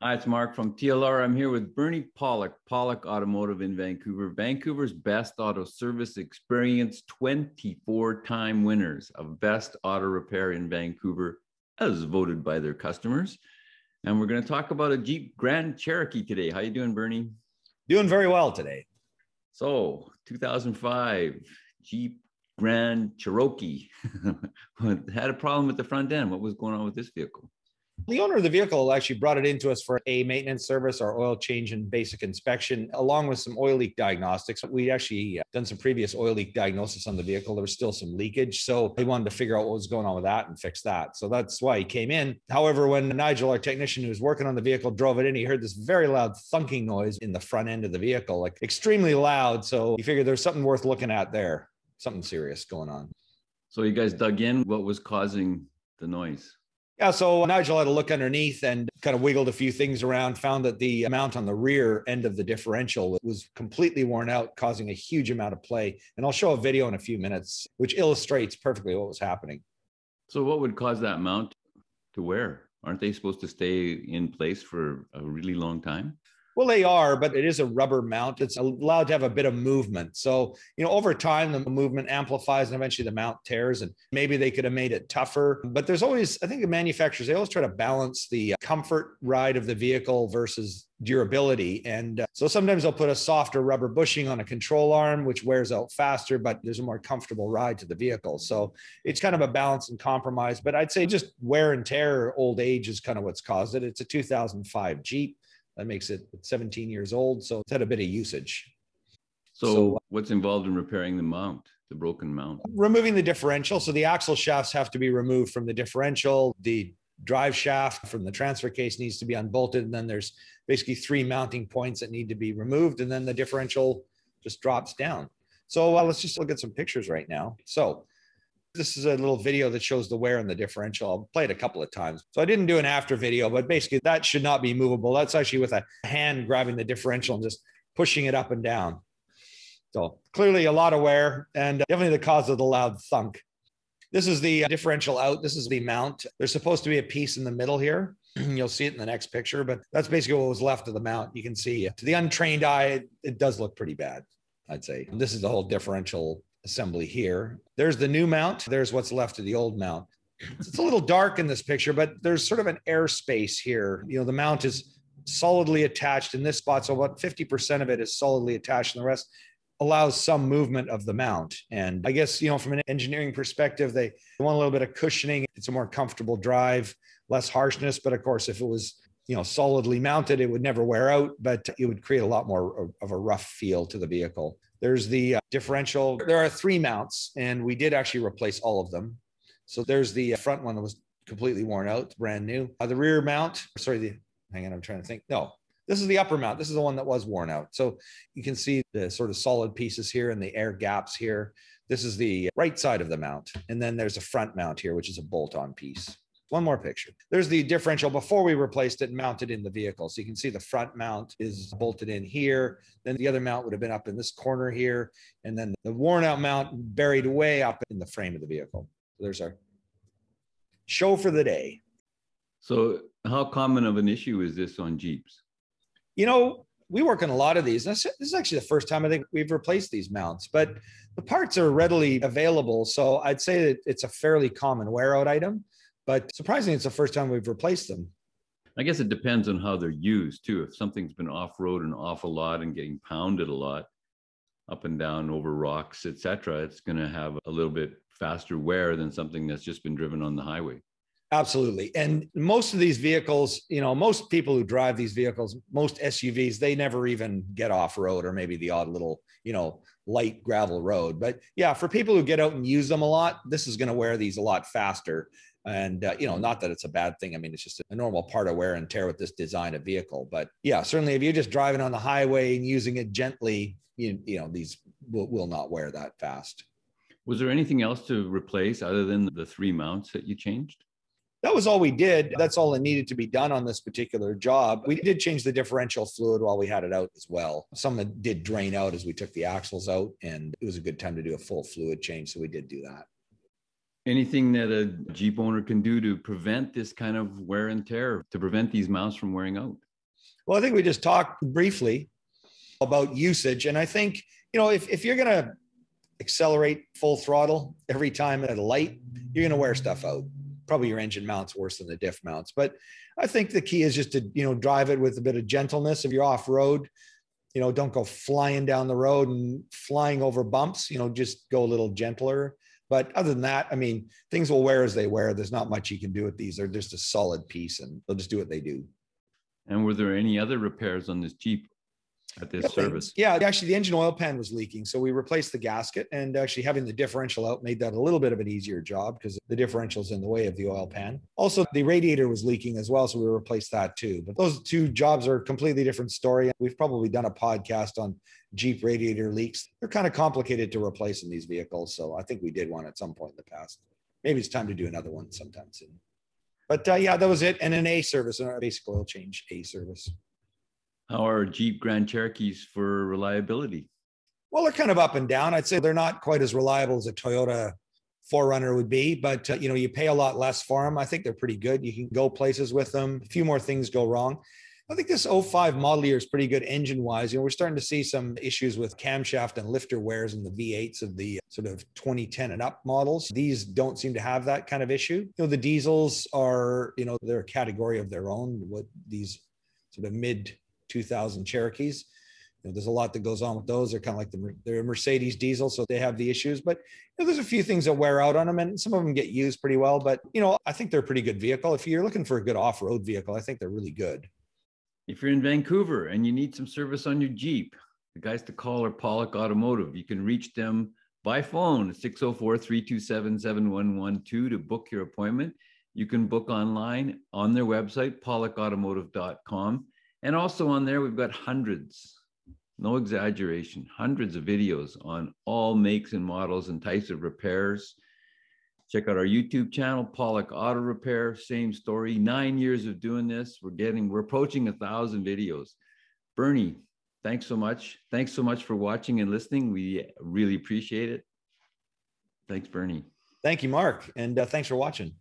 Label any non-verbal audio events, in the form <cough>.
Hi, it's Mark from TLR. I'm here with Bernie Pawlik, Pawlik Automotive in Vancouver, Vancouver's best auto service experience, 24 time winners of best auto repair in Vancouver, as voted by their customers. And we're going to talk about a Jeep Grand Cherokee today. How you doing, Bernie? Doing very well today. So, 2005 Jeep Grand Cherokee <laughs> had a problem with the front end. What was going on with this vehicle? The owner of the vehicle actually brought it into us for a maintenance service or oil change and basic inspection, along with some oil leak diagnostics. We actually uh, done some previous oil leak diagnosis on the vehicle. There was still some leakage. So he wanted to figure out what was going on with that and fix that. So that's why he came in. However, when Nigel, our technician who was working on the vehicle, drove it in, he heard this very loud thunking noise in the front end of the vehicle, like extremely loud. So he figured there's something worth looking at there, something serious going on. So you guys dug in. What was causing the noise? Yeah, so Nigel had a look underneath and kind of wiggled a few things around, found that the mount on the rear end of the differential was completely worn out, causing a huge amount of play. And I'll show a video in a few minutes, which illustrates perfectly what was happening. So, what would cause that mount to wear? Aren't they supposed to stay in place for a really long time? Well, they are, but it is a rubber mount. It's allowed to have a bit of movement. So, you know, over time, the movement amplifies and eventually the mount tears. And maybe they could have made it tougher. But there's always, I think the manufacturers, they always try to balance the comfort ride of the vehicle versus durability. And uh, so sometimes they'll put a softer rubber bushing on a control arm, which wears out faster, but there's a more comfortable ride to the vehicle. So it's kind of a balance and compromise. But I'd say just wear and tear, old age is kind of what's caused it. It's a 2005 Jeep. That makes it 17 years old. So it's had a bit of usage. So, so what's involved in repairing the mount, the broken mount? Removing the differential. So the axle shafts have to be removed from the differential. The drive shaft from the transfer case needs to be unbolted. And then there's basically three mounting points that need to be removed. And then the differential just drops down. So uh, let's just look at some pictures right now. So this is a little video that shows the wear and the differential. I'll play it a couple of times. So I didn't do an after video, but basically that should not be movable. That's actually with a hand grabbing the differential and just pushing it up and down. So clearly a lot of wear and definitely the cause of the loud thunk. This is the uh, differential out. This is the mount. There's supposed to be a piece in the middle here. <clears throat> You'll see it in the next picture, but that's basically what was left of the mount. You can see uh, to the untrained eye, it does look pretty bad, I'd say. This is the whole differential assembly here. There's the new mount. There's what's left of the old mount. It's a little dark in this picture, but there's sort of an airspace here. You know, the mount is solidly attached in this spot. So about 50% of it is solidly attached and the rest allows some movement of the mount. And I guess, you know, from an engineering perspective, they want a little bit of cushioning. It's a more comfortable drive, less harshness. But of course, if it was, you know, solidly mounted, it would never wear out, but it would create a lot more of a rough feel to the vehicle. There's the uh, differential. There are three mounts, and we did actually replace all of them. So there's the uh, front one that was completely worn out, brand new. Uh, the rear mount, sorry, the hang on, I'm trying to think. No, this is the upper mount. This is the one that was worn out. So you can see the sort of solid pieces here and the air gaps here. This is the right side of the mount. And then there's a front mount here, which is a bolt on piece. One more picture. There's the differential before we replaced it mounted in the vehicle. So you can see the front mount is bolted in here. Then the other mount would have been up in this corner here. And then the worn out mount buried way up in the frame of the vehicle. So there's our show for the day. So how common of an issue is this on Jeeps? You know, we work on a lot of these. This is actually the first time I think we've replaced these mounts, but the parts are readily available. So I'd say that it's a fairly common wear out item. But surprisingly, it's the first time we've replaced them. I guess it depends on how they're used too. If something's been off road an awful lot and getting pounded a lot, up and down over rocks, etc., it's going to have a little bit faster wear than something that's just been driven on the highway. Absolutely. And most of these vehicles, you know, most people who drive these vehicles, most SUVs, they never even get off road or maybe the odd little, you know, light gravel road. But yeah, for people who get out and use them a lot, this is going to wear these a lot faster. And, uh, you know, not that it's a bad thing. I mean, it's just a normal part of wear and tear with this design of vehicle. But yeah, certainly if you're just driving on the highway and using it gently, you, you know, these will, will not wear that fast. Was there anything else to replace other than the three mounts that you changed? That was all we did. That's all that needed to be done on this particular job. We did change the differential fluid while we had it out as well. Some did drain out as we took the axles out, and it was a good time to do a full fluid change. So we did do that anything that a Jeep owner can do to prevent this kind of wear and tear, to prevent these mounts from wearing out? Well, I think we just talked briefly about usage. And I think, you know, if, if you're going to accelerate full throttle every time at a light, you're going to wear stuff out. Probably your engine mounts worse than the diff mounts. But I think the key is just to, you know, drive it with a bit of gentleness. If you're off road, you know, don't go flying down the road and flying over bumps, you know, just go a little gentler. But other than that, I mean, things will wear as they wear. There's not much you can do with these. They're just a solid piece and they'll just do what they do. And were there any other repairs on this Jeep? At this service. Yeah, actually, the engine oil pan was leaking, so we replaced the gasket, and actually having the differential out made that a little bit of an easier job because the differential's in the way of the oil pan. Also, the radiator was leaking as well, so we replaced that too. But those two jobs are a completely different story. We've probably done a podcast on Jeep radiator leaks. They're kind of complicated to replace in these vehicles, so I think we did one at some point in the past. Maybe it's time to do another one sometime soon. But uh, yeah, that was it. And an A service, a basic oil change A service. How are Jeep Grand Cherokees for reliability? Well, they're kind of up and down. I'd say they're not quite as reliable as a Toyota 4Runner would be, but uh, you know, you pay a lot less for them. I think they're pretty good. You can go places with them. A few more things go wrong. I think this 05 model year is pretty good engine wise. You know, we're starting to see some issues with camshaft and lifter wears in the V8s of the sort of 2010 and up models. These don't seem to have that kind of issue. You know, the diesels are, you know, they're a category of their own. What these sort of mid 2000 Cherokees. You know, there's a lot that goes on with those. They're kind of like the they're Mercedes diesel, so they have the issues. But you know, there's a few things that wear out on them, and some of them get used pretty well. But you know, I think they're a pretty good vehicle. If you're looking for a good off-road vehicle, I think they're really good. If you're in Vancouver and you need some service on your Jeep, the guys to call are Pawlik Automotive. You can reach them by phone 604-327-7112 to book your appointment. You can book online on their website, pawlikautomotive.com. And also on there, we've got hundreds, no exaggeration, hundreds of videos on all makes and models and types of repairs. Check out our YouTube channel, Pawlik Auto Repair, same story. Nine years of doing this. We're getting, we're approaching a thousand videos. Bernie, thanks so much. Thanks so much for watching and listening. We really appreciate it. Thanks, Bernie. Thank you, Mark. And uh, thanks for watching.